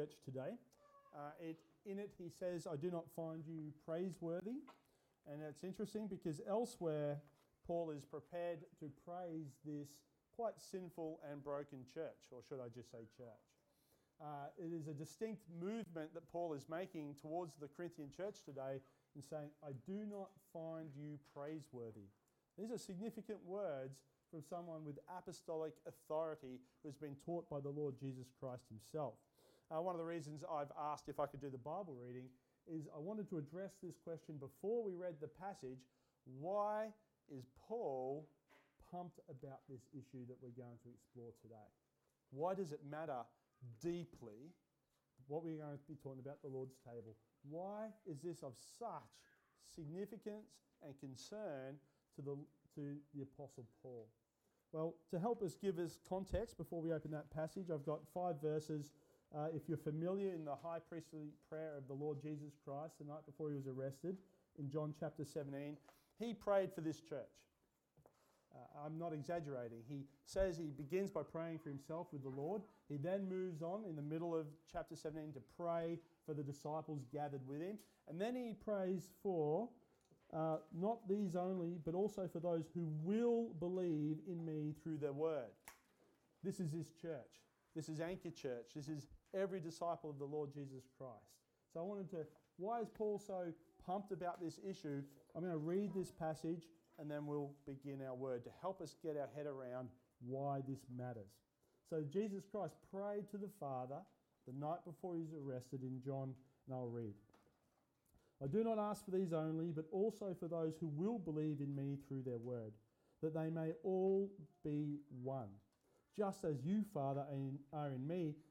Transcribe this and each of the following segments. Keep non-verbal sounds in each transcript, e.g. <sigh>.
church today. Uh, it, in it, he says, I do not find you praiseworthy. And it's interesting because elsewhere, Paul is prepared to praise this quite sinful and broken church, or should I just say church? Uh, it is a distinct movement that Paul is making towards the Corinthian church today in saying, I do not find you praiseworthy. These are significant words from someone with apostolic authority who has been taught by the Lord Jesus Christ himself. Uh, one of the reasons I've asked if I could do the Bible reading is I wanted to address this question before we read the passage why is Paul pumped about this issue that we're going to explore today? Why does it matter deeply what we're going to be talking about the Lord's table? Why is this of such significance and concern to the, to the Apostle Paul? Well, to help us give us context before we open that passage, I've got five verses. Uh, if you're familiar in the high priestly prayer of the Lord Jesus Christ the night before he was arrested in John chapter 17, he prayed for this church. Uh, I'm not exaggerating. He says he begins by praying for himself with the Lord. He then moves on in the middle of chapter 17 to pray for the disciples gathered with him. And then he prays for uh, not these only, but also for those who will believe in me through their word. This is his church. This is Anchor Church. This is every disciple of the Lord Jesus Christ. So I wanted to, why is Paul so pumped about this issue? I'm going to read this passage and then we'll begin our word to help us get our head around why this matters. So Jesus Christ prayed to the Father the night before he was arrested in John, and I'll read. I do not ask for these only, but also for those who will believe in me through their word, that they may all be one, just as you, Father, are in me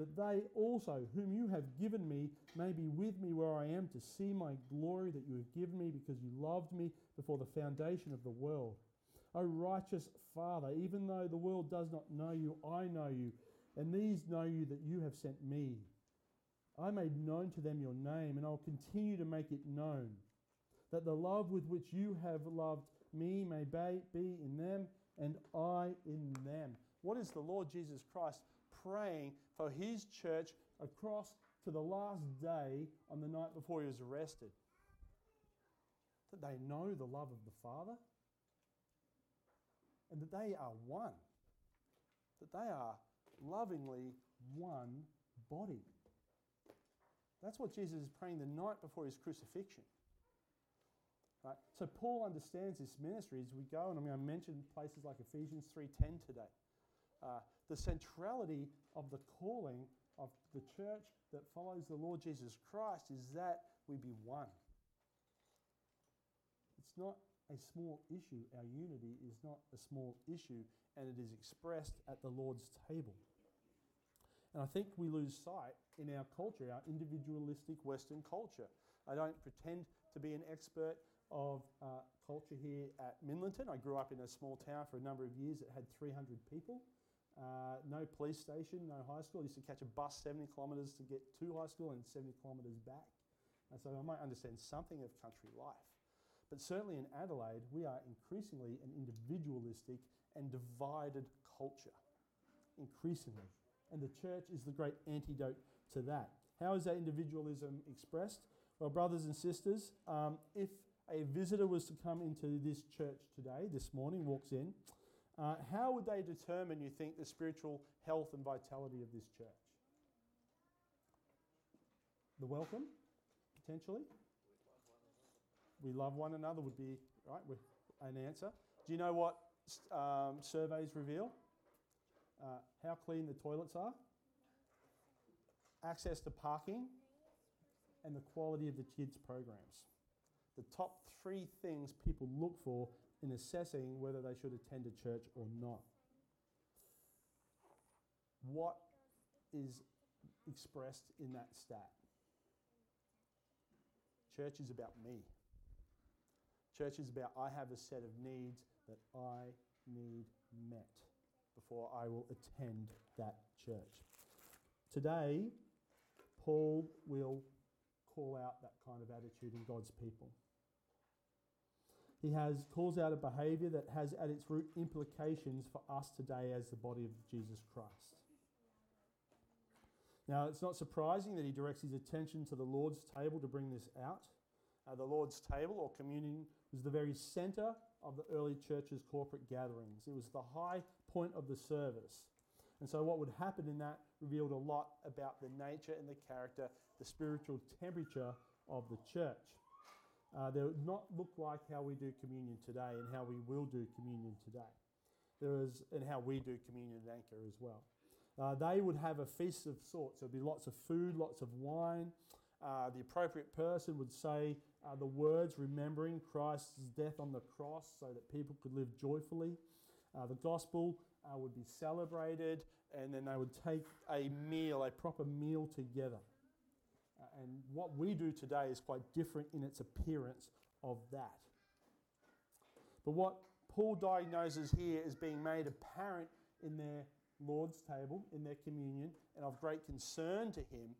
that they also, whom you have given me, may be with me where I am to see my glory that you have given me because you loved me before the foundation of the world. O righteous Father, even though the world does not know you, I know you, and these know you that you have sent me. I made known to them your name, and I'll continue to make it known, that the love with which you have loved me may be in them, and I in them. What is the Lord Jesus Christ praying for his church across to the last day on the night before he was arrested? That they know the love of the Father, and that they are one, that they are lovingly one body. That's what Jesus is praying the night before his crucifixion. Right? So Paul understands this ministry as we go, and I'm going to mention places like Ephesians 3.10 today. Uh, the centrality of the calling of the church that follows the Lord Jesus Christ is that we be one. It's not a small issue. Our unity is not a small issue, and it is expressed at the Lord's table. And I think we lose sight in our culture, our individualistic Western culture. I don't pretend to be an expert of uh, culture here at Minlaton. I grew up in a small town for a number of years that had 300 people. Uh, no police station, no high school. I used to catch a bus 70 kilometres to get to high school and 70 kilometres back. And so I might understand something of country life. But certainly in Adelaide, we are increasingly an individualistic and divided culture. Increasingly. And the church is the great antidote to that. How is that individualism expressed? Well, brothers and sisters, um, if a visitor was to come into this church today, this morning, walks in, uh, how would they determine, you think, the spiritual health and vitality of this church? The welcome, potentially? We love one another would be right an answer. Do you know what um, surveys reveal? Uh, how clean the toilets are, access to parking, and the quality of the kids' programs. The top three things people look for in assessing whether they should attend a church or not. What is expressed in that stat? church is about me. Church is about I have a set of needs that I need met before I will attend that church. Today, Paul will call out that kind of attitude in God's people. He has calls out a behavior that has at its root implications for us today as the body of Jesus Christ. Now, it's not surprising that he directs his attention to the Lord's table to bring this out. Uh, the Lord's table or communion was the very center of the early church's corporate gatherings. It was the high point of the service. And so, what would happen in that revealed a lot about the nature and the character, the spiritual temperature of the church. Uh, they would not look like how we do communion today and how we will do communion today. There is, and how we do communion at Anchor as well. Uh, they would have a feast of sorts. There would be lots of food, lots of wine. Uh, the appropriate person would say uh, the words remembering Christ's death on the cross so that people could live joyfully. Uh, the gospel uh, would be celebrated, and then they would take a meal, a proper meal together. And what we do today is quite different in its appearance of that. But what Paul diagnoses here is being made apparent in their Lord's table, in their communion, and of great concern to him,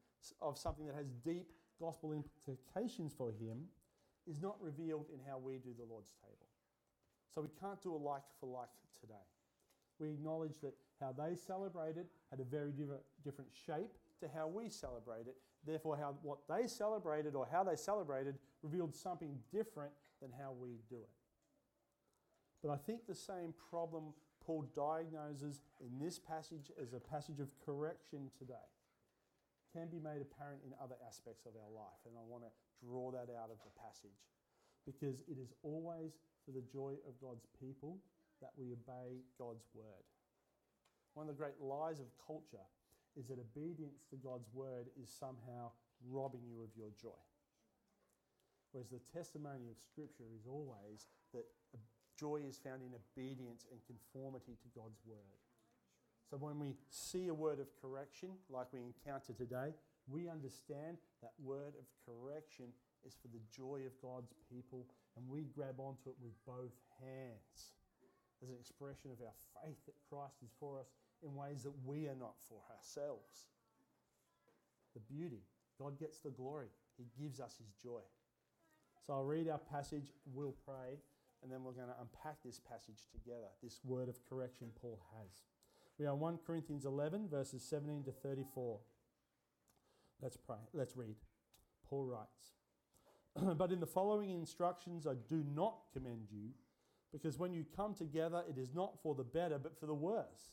of something that has deep gospel implications for him, is not revealed in how we do the Lord's table. So we can't do a like for like today. We acknowledge that how they celebrated had a very different shape to how we celebrate it. Therefore, how, what they celebrated or how they celebrated revealed something different than how we do it. But I think the same problem Paul diagnoses in this passage as a passage of correction today can be made apparent in other aspects of our life. And I want to draw that out of the passage because it is always for the joy of God's people that we obey God's word. One of the great lies of culture is that obedience to God's word is somehow robbing you of your joy. Whereas the testimony of Scripture is always that joy is found in obedience and conformity to God's word. So when we see a word of correction, like we encounter today, we understand that word of correction is for the joy of God's people, and we grab onto it with both hands as an expression of our faith that Christ is for us in ways that we are not for ourselves. The beauty, God gets the glory, He gives us His joy. So I'll read our passage, we'll pray, and then we're going to unpack this passage together, this word of correction Paul has. We are 1 Corinthians 11, verses 17 to 34. Let's pray. Let's read. Paul writes, <clears throat> But in the following instructions I do not commend you because when you come together, it is not for the better, but for the worse.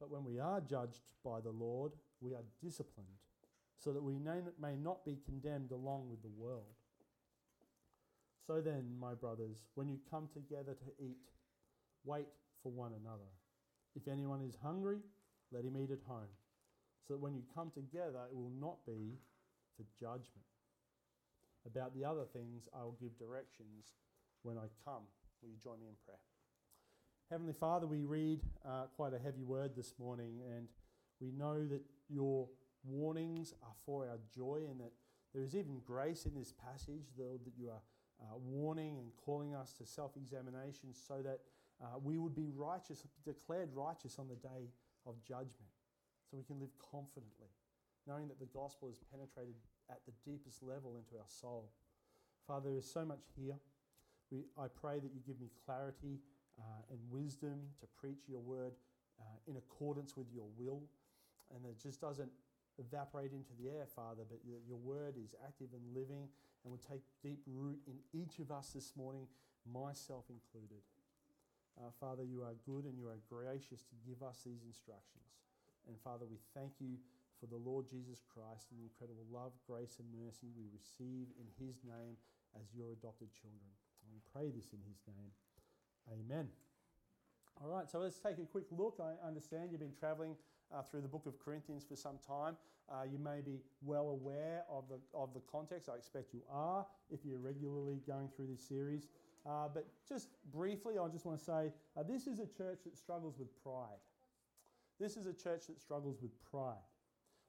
But when we are judged by the Lord, we are disciplined, so that we may not be condemned along with the world. So then, my brothers, when you come together to eat, wait for one another. If anyone is hungry, let him eat at home, so that when you come together, it will not be for judgment. About the other things, I will give directions when I come. Will you join me in prayer? Heavenly Father, we read uh, quite a heavy word this morning, and we know that your warnings are for our joy, and that there is even grace in this passage, though, that you are uh, warning and calling us to self examination so that uh, we would be righteous, declared righteous on the day of judgment, so we can live confidently, knowing that the gospel has penetrated at the deepest level into our soul. Father, there is so much here. We, I pray that you give me clarity uh, and wisdom to preach your word uh, in accordance with your will, and it just doesn't evaporate into the air, Father, but your word is active and living and will take deep root in each of us this morning, myself included. Uh, Father, you are good and you are gracious to give us these instructions. And Father, we thank you for the Lord Jesus Christ and the incredible love, grace, and mercy we receive in his name as your adopted children. And we pray this in his name. Amen. All right, so let's take a quick look. I understand you've been traveling uh, through the book of Corinthians for some time. Uh, you may be well aware of the, of the context. I expect you are if you're regularly going through this series. Uh, but just briefly, I just want to say uh, this is a church that struggles with pride. This is a church that struggles with pride.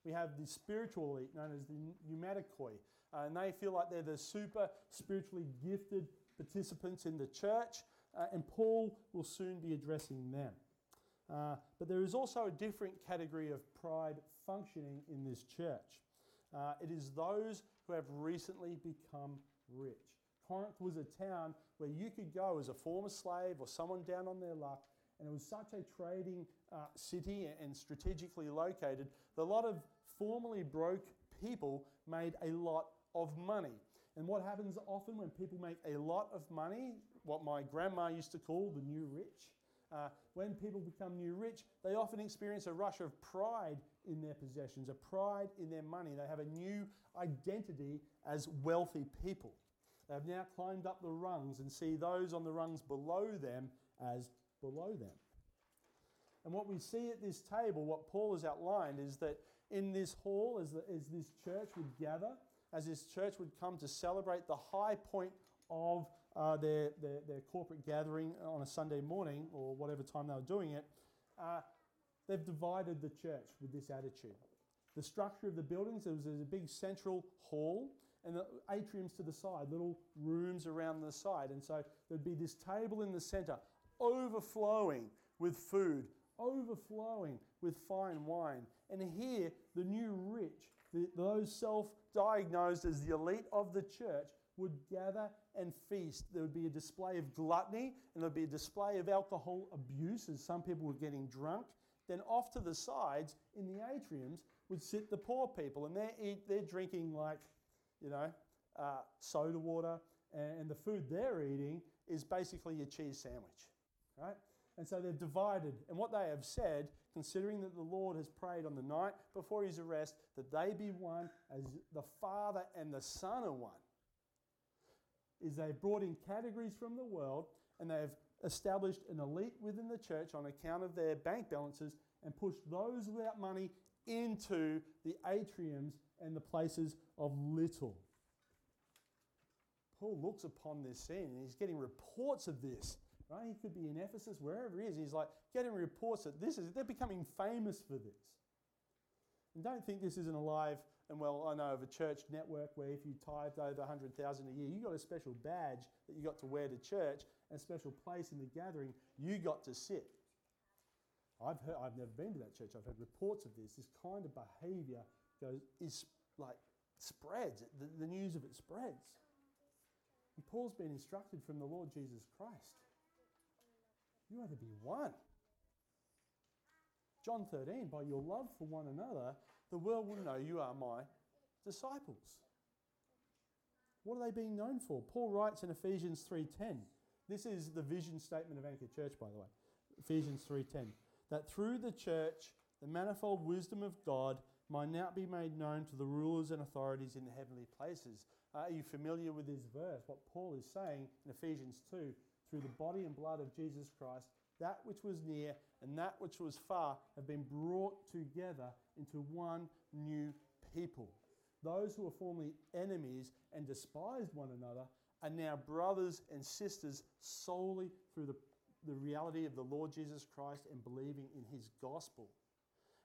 We have the spiritual elite known as the pneumatikoi, uh, and they feel like they're the super spiritually gifted participants in the church, uh, and Paul will soon be addressing them. Uh, but there is also a different category of pride functioning in this church. Uh, it is those who have recently become rich. Corinth was a town where you could go as a former slave or someone down on their luck, and it was such a trading uh, city and strategically located that a lot of formerly broke people made a lot of money. And what happens often when people make a lot of money, what my grandma used to call the new rich, uh, when people become new rich, they often experience a rush of pride in their possessions, a pride in their money. They have a new identity as wealthy people. They have now climbed up the rungs and see those on the rungs below them as below them. And what we see at this table, what Paul has outlined, is that in this hall, as, the, as this church would gather, as this church would come to celebrate the high point of uh, their, their, their, corporate gathering on a Sunday morning or whatever time they were doing it, uh, they've divided the church with this attitude. The structure of the buildings, there was a big central hall and the atriums to the side, little rooms around the side. And so there'd be this table in the center, overflowing with food, overflowing with fine wine. And here, the new rich, the, those self diagnosed as the elite of the church, would gather and feast. There would be a display of gluttony and there would be a display of alcohol abuse as some people were getting drunk. Then off to the sides in the atriums would sit the poor people and they're, eat, they're drinking like, you know, uh, soda water and the food they're eating is basically a cheese sandwich, right? And so they've divided. And what they have said, considering that the Lord has prayed on the night before his arrest, that they be one as the Father and the Son are one is they've brought in categories from the world and they've established an elite within the church on account of their bank balances and pushed those without money into the atriums and the places of little. Paul looks upon this scene and he's getting reports of this. Right? He could be in Ephesus, wherever he is. He's like getting reports that this is they're becoming famous for this. And don't think this isn't a live and well, I know of a church network where if you tithed over 100,000 a year, you got a special badge that you got to wear to church and a special place in the gathering you got to sit. I've, heard, I've never been to that church. I've heard reports of this. This kind of behavior goes, is like spreads. The, the news of it spreads. And Paul's been instructed from the Lord Jesus Christ. You are to be one. John 13, by your love for one another, the world will know you are my disciples. What are they being known for? Paul writes in Ephesians 3:10. This is the vision statement of Anchor Church, by the way. Ephesians 3:10. that through the church the manifold wisdom of God might now be made known to the rulers and authorities in the heavenly places. Are you familiar with this verse? What Paul is saying in Ephesians 2 through the body and blood of Jesus Christ, that which was near and that which was far have been brought together into one new people. Those who were formerly enemies and despised one another are now brothers and sisters solely through the, the reality of the Lord Jesus Christ and believing in his gospel.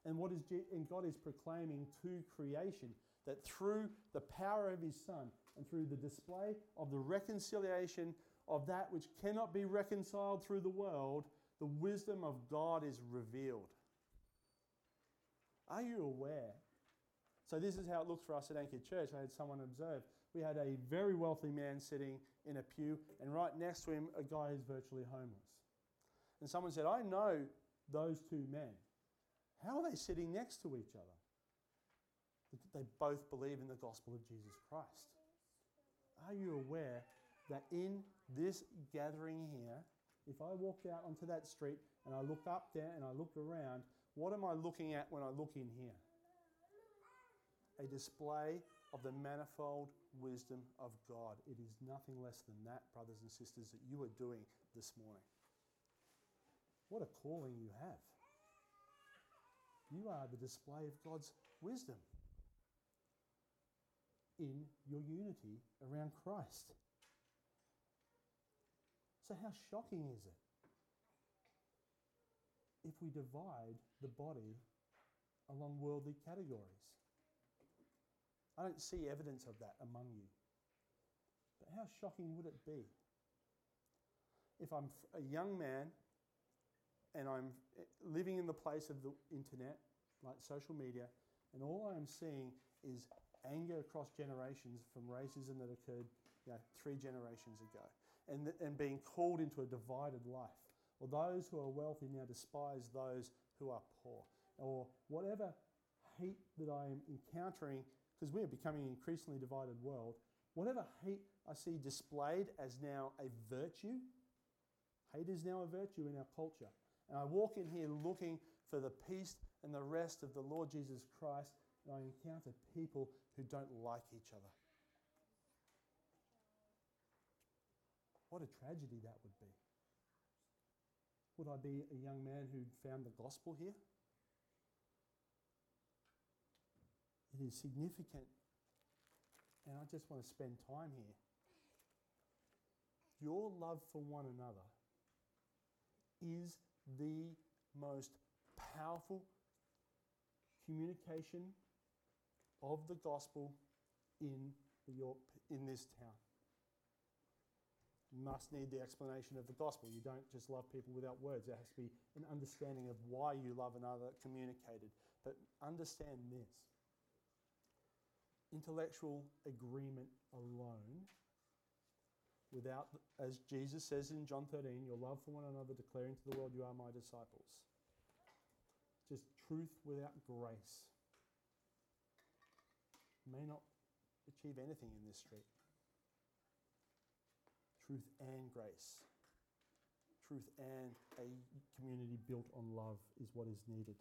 And what is and God is proclaiming to creation that through the power of his son and through the display of the reconciliation of that which cannot be reconciled through the world, the wisdom of God is revealed. Are you aware? So, this is how it looks for us at Anchor Church. I had someone observe. We had a very wealthy man sitting in a pew, and right next to him, a guy who's virtually homeless. And someone said, I know those two men. How are they sitting next to each other? They both believe in the gospel of Jesus Christ. Are you aware that in this gathering here, if I walked out onto that street and I looked up there and I looked around, what am I looking at when I look in here? A display of the manifold wisdom of God. It is nothing less than that, brothers and sisters, that you are doing this morning. What a calling you have. You are the display of God's wisdom in your unity around Christ. So, how shocking is it if we divide the body along worldly categories? I don't see evidence of that among you. But how shocking would it be if I'm a young man and I'm eh, living in the place of the internet, like social media, and all I am seeing is anger across generations from racism that occurred you know, three generations ago and, and being called into a divided life. Or those who are wealthy now despise those who are poor. Or whatever hate that I am encountering, because we are becoming an increasingly divided world, whatever hate I see displayed as now a virtue, hate is now a virtue in our culture. And I walk in here looking for the peace and the rest of the Lord Jesus Christ, and I encounter people who don't like each other. What a tragedy that would be. Would I be a young man who found the gospel here? It is significant, and I just want to spend time here. Your love for one another is the most powerful communication of the gospel in, your, in this town must need the explanation of the gospel. You don't just love people without words. There has to be an understanding of why you love another communicated. But understand this intellectual agreement alone, without, as Jesus says in John 13, your love for one another, declaring to the world, you are my disciples. Just truth without grace may not achieve anything in this street truth and grace. Truth and a community built on love is what is needed.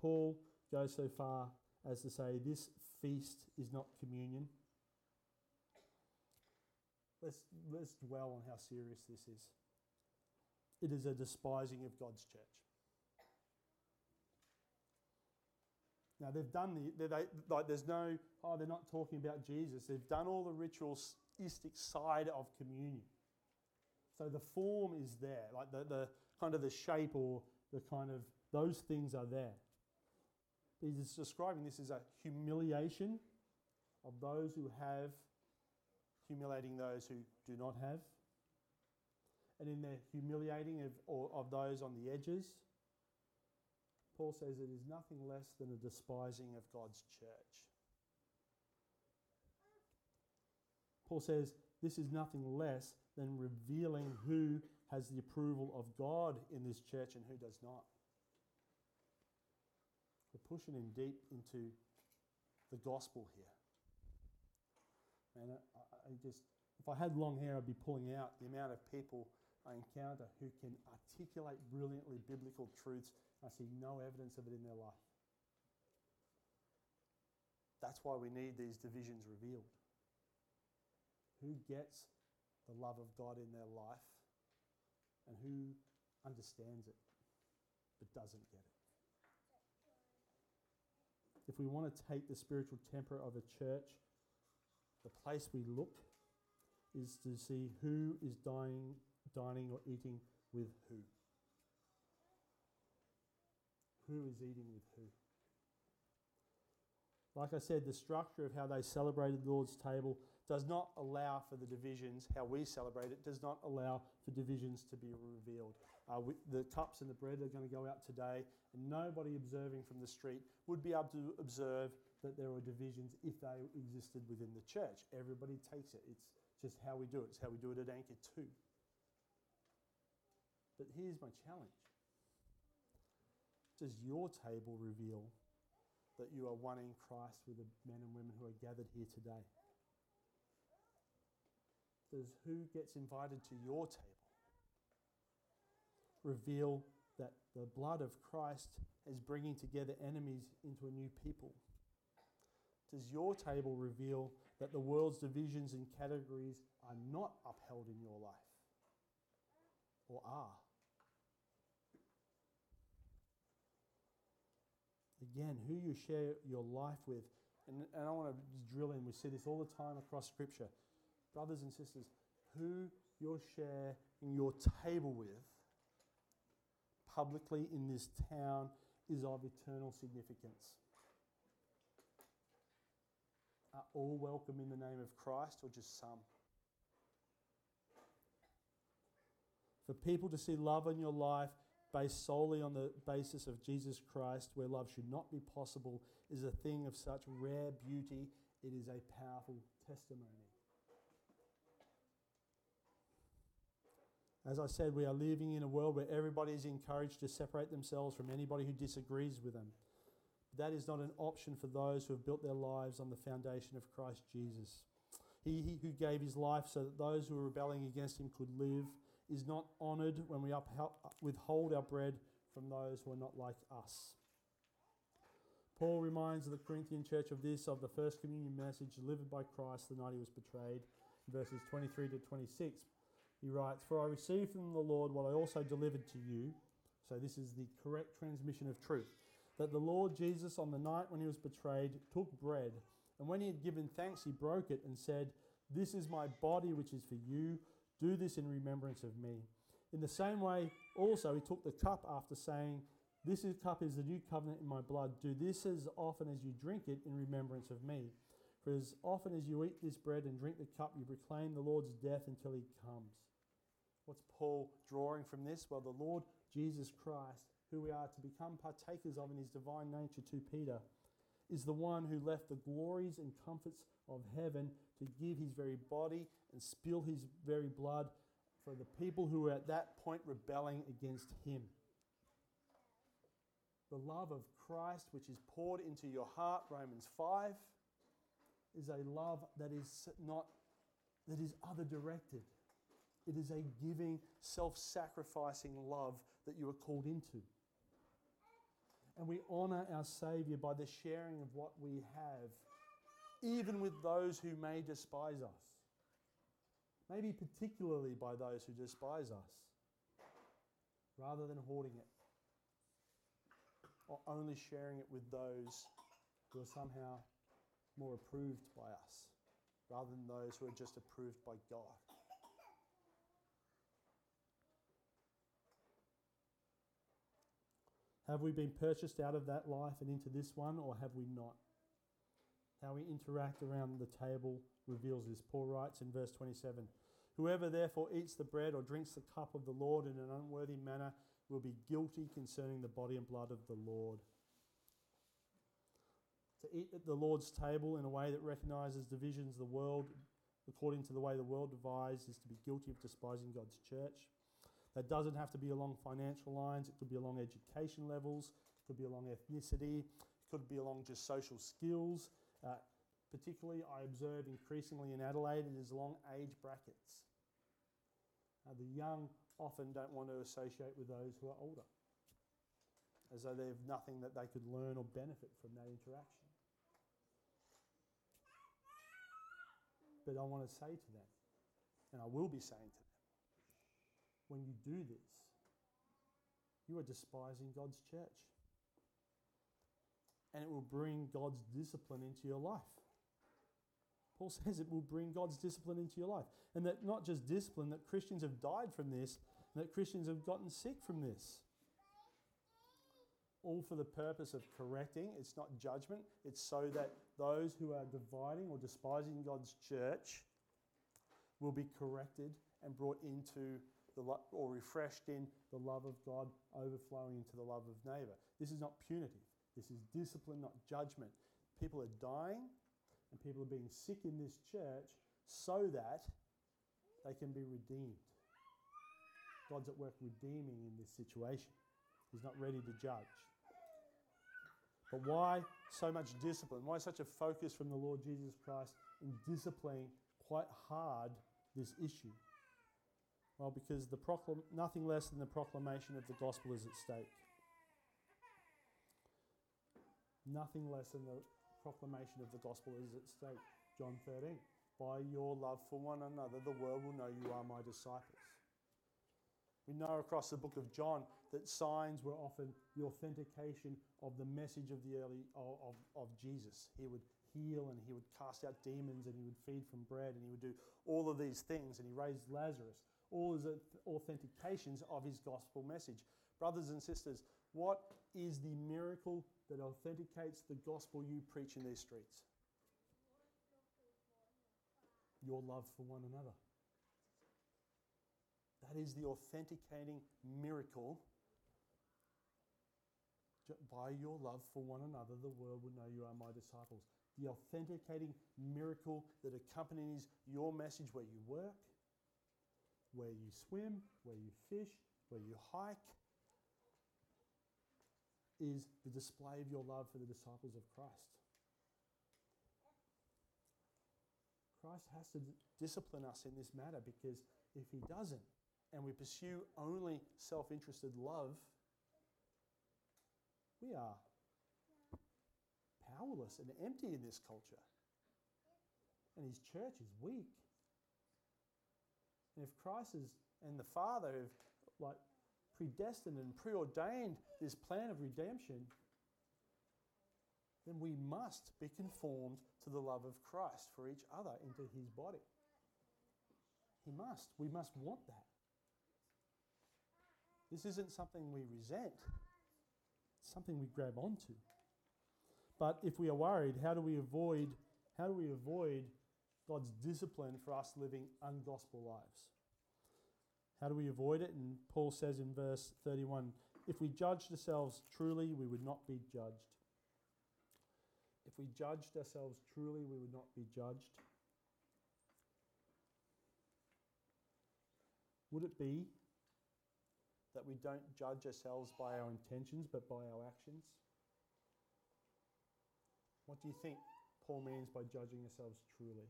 Paul goes so far as to say this feast is not communion. Let's, let's dwell on how serious this is. It is a despising of God's church. Now they've done the, they, like there's no, oh, they're not talking about Jesus. They've done all the rituals side of communion. So the form is there, like the, the kind of the shape or the kind of those things are there. He's describing this as a humiliation of those who have, humiliating those who do not have. And in the humiliating of, or, of those on the edges, Paul says it is nothing less than a despising of God's church. Paul says this is nothing less than revealing who has the approval of God in this church and who does not. We're pushing in deep into the gospel here. And I, I just, if I had long hair, I'd be pulling out the amount of people I encounter who can articulate brilliantly biblical truths. I see no evidence of it in their life. That's why we need these divisions revealed. Who gets the love of God in their life and who understands it but doesn't get it? If we want to take the spiritual temper of a church, the place we look is to see who is dying, dining or eating with who. Who is eating with who? Like I said, the structure of how they celebrated the Lord's table does not allow for the divisions, how we celebrate it, does not allow for divisions to be revealed. Uh, we, the cups and the bread are going to go out today, and nobody observing from the street would be able to observe that there are divisions if they existed within the church. Everybody takes it. It's just how we do it. It's how we do it at Anchor too. But here's my challenge Does your table reveal that you are one in Christ with the men and women who are gathered here today? Does who gets invited to your table reveal that the blood of Christ is bringing together enemies into a new people? Does your table reveal that the world's divisions and categories are not upheld in your life? Or are? Again, who you share your life with. And, and I want to drill in. We see this all the time across Scripture. Brothers and sisters, who you're sharing your table with publicly in this town is of eternal significance. Are all welcome in the name of Christ or just some? For people to see love in your life based solely on the basis of Jesus Christ, where love should not be possible, is a thing of such rare beauty, it is a powerful testimony. As I said, we are living in a world where everybody is encouraged to separate themselves from anybody who disagrees with them. That is not an option for those who have built their lives on the foundation of Christ Jesus. He, he who gave his life so that those who were rebelling against him could live is not honoured when we withhold our bread from those who are not like us. Paul reminds the Corinthian church of this, of the first communion message delivered by Christ the night he was betrayed, verses 23 to 26. He writes, For I received from the Lord what I also delivered to you. So this is the correct transmission of truth. That the Lord Jesus, on the night when he was betrayed, took bread, and when he had given thanks, he broke it and said, This is my body, which is for you. Do this in remembrance of me. In the same way, also, he took the cup after saying, This cup is the new covenant in my blood. Do this as often as you drink it in remembrance of me. For as often as you eat this bread and drink the cup, you proclaim the Lord's death until he comes. What's Paul drawing from this? Well, the Lord Jesus Christ, who we are to become partakers of in his divine nature 2 Peter, is the one who left the glories and comforts of heaven to give his very body and spill his very blood for the people who were at that point rebelling against him. The love of Christ, which is poured into your heart, Romans 5, is a love that is not that is other directed. It is a giving, self sacrificing love that you are called into. And we honor our Savior by the sharing of what we have, even with those who may despise us. Maybe particularly by those who despise us, rather than hoarding it or only sharing it with those who are somehow more approved by us, rather than those who are just approved by God. Have we been purchased out of that life and into this one, or have we not? How we interact around the table reveals this. Paul writes in verse 27 Whoever therefore eats the bread or drinks the cup of the Lord in an unworthy manner will be guilty concerning the body and blood of the Lord. To eat at the Lord's table in a way that recognizes divisions of the world according to the way the world divides is to be guilty of despising God's church. That doesn't have to be along financial lines, it could be along education levels, it could be along ethnicity, it could be along just social skills. Uh, particularly, I observe increasingly in Adelaide, it is along age brackets. Uh, the young often don't want to associate with those who are older, as though they have nothing that they could learn or benefit from that interaction. But I want to say to them, and I will be saying to them, when you do this, you are despising God's church. And it will bring God's discipline into your life. Paul <laughs> says it will bring God's discipline into your life. And that not just discipline, that Christians have died from this, that Christians have gotten sick from this. All for the purpose of correcting. It's not judgment, it's so that those who are dividing or despising God's church will be corrected and brought into the lo- or refreshed in the love of God overflowing into the love of neighbor. This is not punitive. This is discipline, not judgment. People are dying and people are being sick in this church so that they can be redeemed. God's at work redeeming in this situation. He's not ready to judge. But why so much discipline? Why such a focus from the Lord Jesus Christ in disciplining quite hard this issue? Well, because the proclam- nothing less than the proclamation of the gospel is at stake. Nothing less than the proclamation of the gospel is at stake. John 13. By your love for one another, the world will know you are my disciples. We know across the book of John that signs were often the authentication of the message of the early of, of, Jesus. He would heal and he would cast out demons and he would feed from bread and he would do all of these things and he raised Lazarus. All is authentications of his gospel message. Brothers and sisters, what is the miracle that authenticates the gospel you preach in these streets? Your love for one another. That is the authenticating miracle. By your love for one another, the world will know you are my disciples. The authenticating miracle that accompanies your message where you work, where you swim, where you fish, where you hike, is the display of your love for the disciples of Christ. Christ has to discipline us in this matter because if he doesn't, and we pursue only self interested love, we are powerless and empty in this culture. And his church is weak. And if Christ is, and the Father have like predestined and preordained this plan of redemption, then we must be conformed to the love of Christ for each other into his body. He must. We must want that. This isn't something we resent, it's something we grab onto. But if we are worried, how do we avoid how do we avoid God's discipline for us living ungospel lives? How do we avoid it? And Paul says in verse 31 if we judged ourselves truly, we would not be judged. If we judged ourselves truly, we would not be judged. Would it be that we don't judge ourselves by our intentions but by our actions? What do you think Paul means by judging ourselves truly?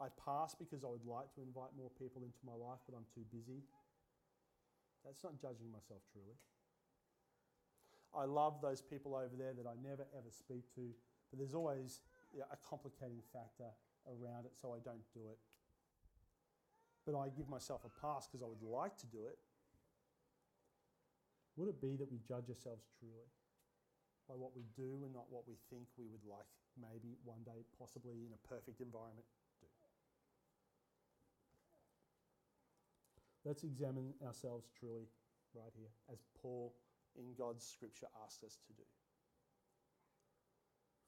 I pass because I would like to invite more people into my life, but I'm too busy. That's not judging myself truly. I love those people over there that I never ever speak to, but there's always a complicating factor around it, so I don't do it but I give myself a pass because I would like to do it, would it be that we judge ourselves truly by what we do and not what we think we would like, maybe one day, possibly in a perfect environment, do? Let's examine ourselves truly right here, as Paul in God's scripture asks us to do.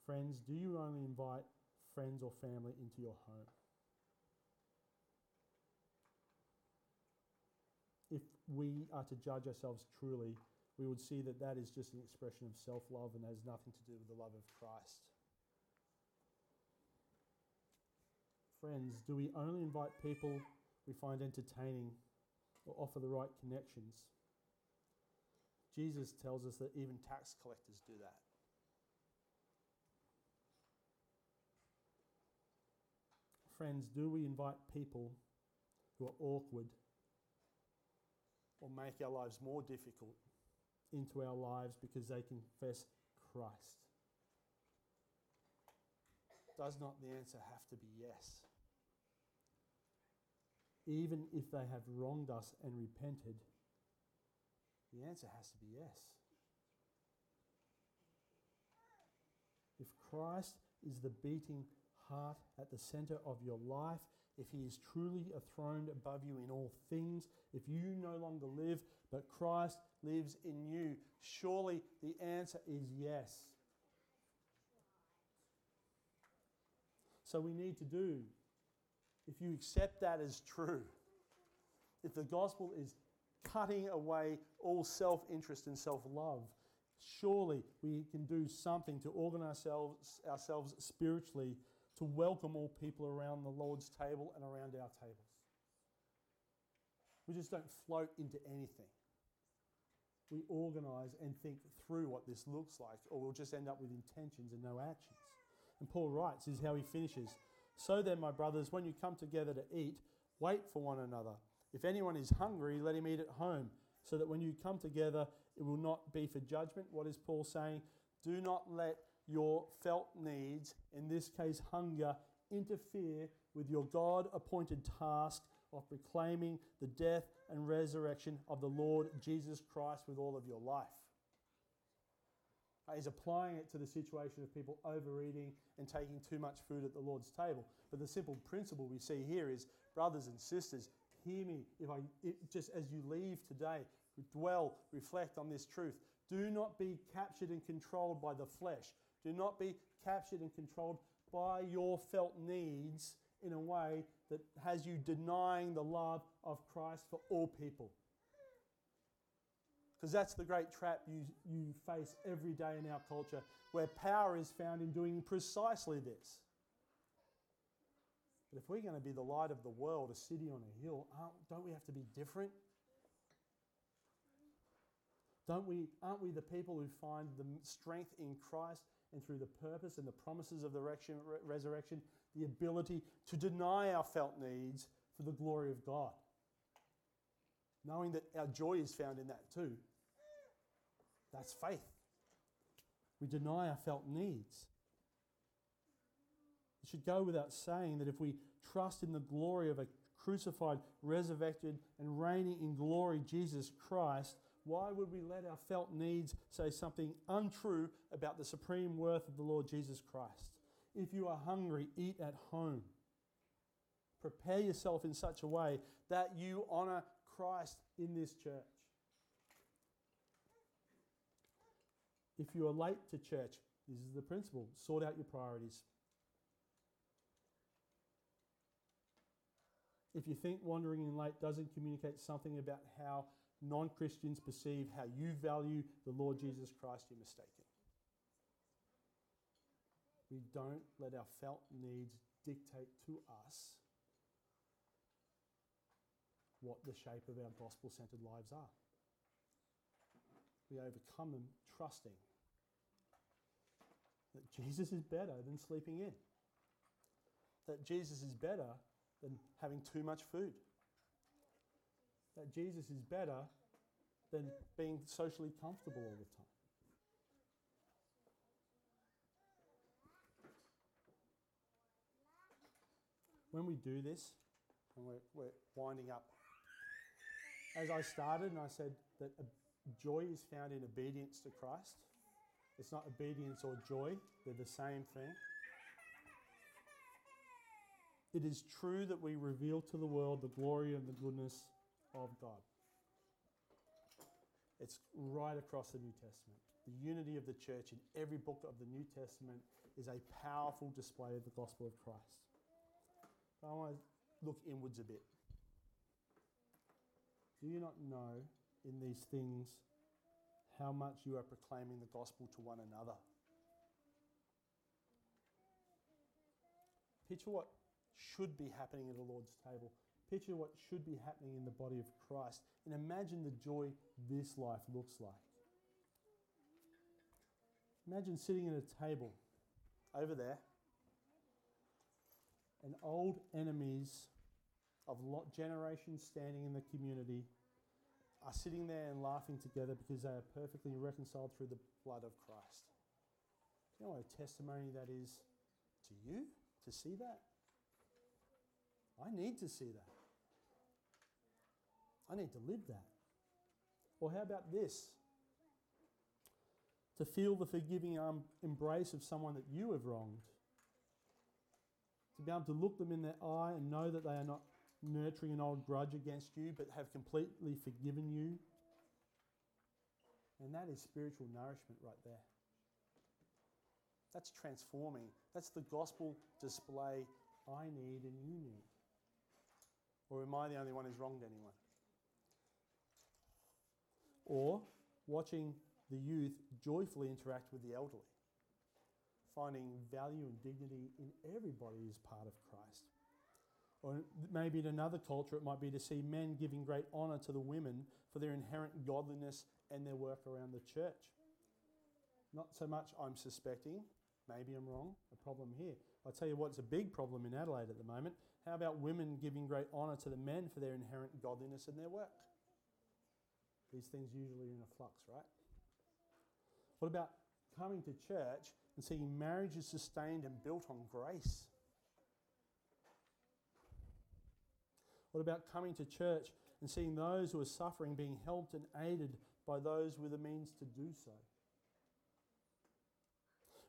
Friends, do you only invite friends or family into your home? if we are to judge ourselves truly, we would see that that is just an expression of self love and has nothing to do with the love of Christ. Friends, do we only invite people we find entertaining or offer the right connections? Jesus tells us that even tax collectors do that. Friends, do we invite people who are awkward or make our lives more difficult into our lives because they confess Christ? Does not the answer have to be yes? Even if they have wronged us and repented, the answer has to be yes. If Christ is the beating heart at the center of your life, if he is truly a throne above you in all things, if you no longer live, but Christ lives in you, surely the answer is yes. So we need to do, if you accept that as true, if the gospel is cutting away all self interest and self love, surely we can do something to organize ourselves, ourselves spiritually to welcome all people around the Lord's table and around our tables. We just don't float into anything. We organize and think through what this looks like, or we'll just end up with intentions and no actions. And Paul writes, is how he finishes. So then, my brothers, when you come together to eat, wait for one another. If anyone is hungry, let him eat at home, so that when you come together, it will not be for judgment. What is Paul saying? Do not let your felt needs, in this case hunger, interfere with your God appointed task of proclaiming the death and resurrection of the Lord Jesus Christ with all of your life. He's applying it to the situation of people overeating and taking too much food at the Lord's table. But the simple principle we see here is brothers and sisters, hear me if I it, just as you leave today, dwell, reflect on this truth. Do not be captured and controlled by the flesh. Do not be captured and controlled by your felt needs in a way that has you denying the love of Christ for all people. Because that's the great trap you, you face every day in our culture, where power is found in doing precisely this. But if we're going to be the light of the world, a city on a hill, don't we have to be different? Don't we, aren't we the people who find the strength in Christ and through the purpose and the promises of the resurrection, the ability to deny our felt needs for the glory of God. Knowing that our joy is found in that too. That's faith. We deny our felt needs. It should go without saying that if we trust in the glory of a crucified, resurrected, and reigning in glory Jesus Christ, why would we let our felt needs say something untrue about the supreme worth of the Lord Jesus Christ? If you are hungry, eat at home. Prepare yourself in such a way that you honor Christ in this church. If you are late to church, this is the principle sort out your priorities. If you think wandering in late doesn't communicate something about how non Christians perceive how you value the Lord Jesus Christ, you're mistaken. We don't let our felt needs dictate to us what the shape of our gospel centered lives are. We overcome them trusting that Jesus is better than sleeping in, that Jesus is better than having too much food that Jesus is better than being socially comfortable all the time. When we do this, and we're, we're winding up, as I started and I said that joy is found in obedience to Christ. It's not obedience or joy, they're the same thing. It is true that we reveal to the world the glory and the goodness of God. It's right across the New Testament. The unity of the church in every book of the New Testament is a powerful display of the gospel of Christ. But I want to look inwards a bit. Do you not know in these things how much you are proclaiming the gospel to one another? Picture what should be happening at the Lord's table. Picture what should be happening in the body of Christ and imagine the joy this life looks like. Imagine sitting at a table over there and old enemies of generations standing in the community are sitting there and laughing together because they are perfectly reconciled through the blood of Christ. You know what a testimony that is to you to see that? I need to see that. I need to live that. Or how about this? To feel the forgiving um, embrace of someone that you have wronged. To be able to look them in their eye and know that they are not nurturing an old grudge against you, but have completely forgiven you. And that is spiritual nourishment right there. That's transforming. That's the gospel display I need and you need. Or am I the only one who's wronged anyone? Or watching the youth joyfully interact with the elderly, finding value and dignity in everybody as part of Christ. Or maybe in another culture, it might be to see men giving great honour to the women for their inherent godliness and their work around the church. Not so much, I'm suspecting, maybe I'm wrong, a problem here. I'll tell you what's a big problem in Adelaide at the moment. How about women giving great honour to the men for their inherent godliness and their work? These things usually are in a flux, right? What about coming to church and seeing marriages sustained and built on grace? What about coming to church and seeing those who are suffering being helped and aided by those with the means to do so?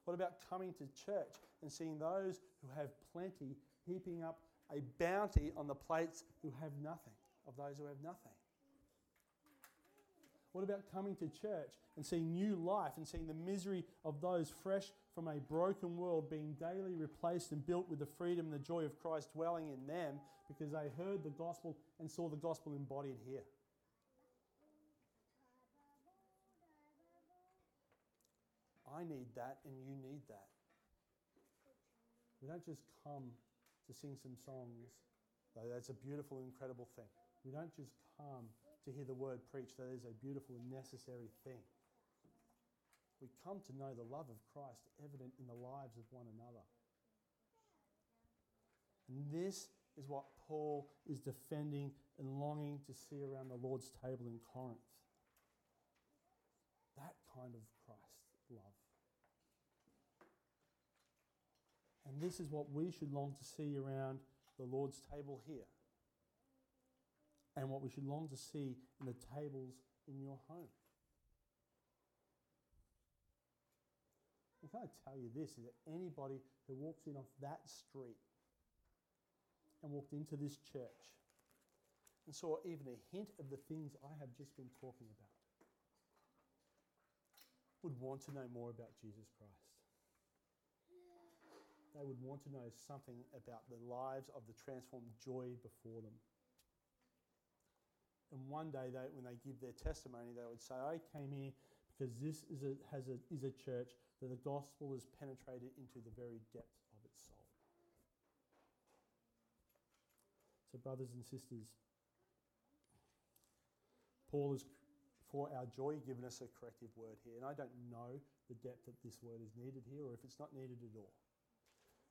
What about coming to church and seeing those who have plenty heaping up a bounty on the plates who have nothing, of those who have nothing? What about coming to church and seeing new life and seeing the misery of those fresh from a broken world being daily replaced and built with the freedom and the joy of Christ dwelling in them because they heard the gospel and saw the gospel embodied here? I need that and you need that. We don't just come to sing some songs, though that's a beautiful, incredible thing. We don't just come to hear the word preached. That is a beautiful and necessary thing. We come to know the love of Christ evident in the lives of one another. And this is what Paul is defending and longing to see around the Lord's table in Corinth. That kind of Christ love. And this is what we should long to see around the Lord's table here and what we should long to see in the tables in your home. And can I tell you this is that anybody who walks in off that street and walked into this church and saw even a hint of the things I have just been talking about would want to know more about Jesus Christ. They would want to know something about the lives of the transformed joy before them. And one day, they, when they give their testimony, they would say, I came here because this is a, has a, is a church that the gospel has penetrated into the very depths of its soul. So, brothers and sisters, Paul has, for our joy, given us a corrective word here. And I don't know the depth that this word is needed here or if it's not needed at all.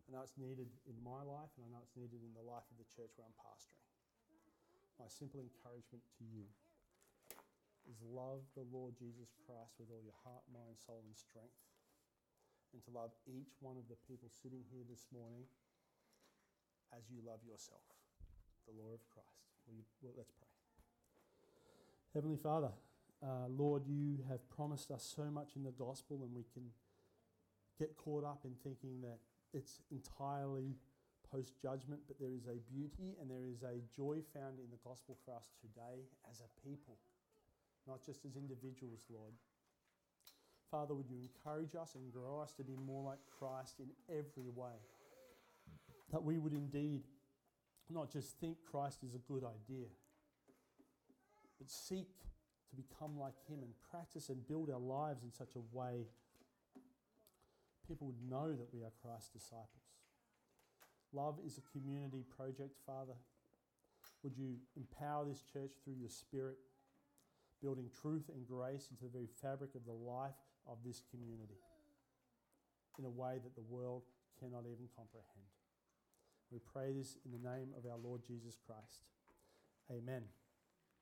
I know it's needed in my life and I know it's needed in the life of the church where I'm pastoring my simple encouragement to you is love the Lord Jesus Christ with all your heart, mind, soul, and strength. And to love each one of the people sitting here this morning as you love yourself, the Lord of Christ. You, well, let's pray. Heavenly Father, uh, Lord, you have promised us so much in the gospel, and we can get caught up in thinking that it's entirely post judgment, but there is a beauty and there is a joy found in the gospel for us today as a people, not just as individuals, Lord. Father, would you encourage us and grow us to be more like Christ in every way? That we would indeed not just think Christ is a good idea, but seek to become like Him and practice and build our lives in such a way people would know that we are Christ's disciples. Love is a community project, Father. Would you empower this church through your Spirit, building truth and grace into the very fabric of the life of this community in a way that the world cannot even comprehend? We pray this in the name of our Lord Jesus Christ. Amen.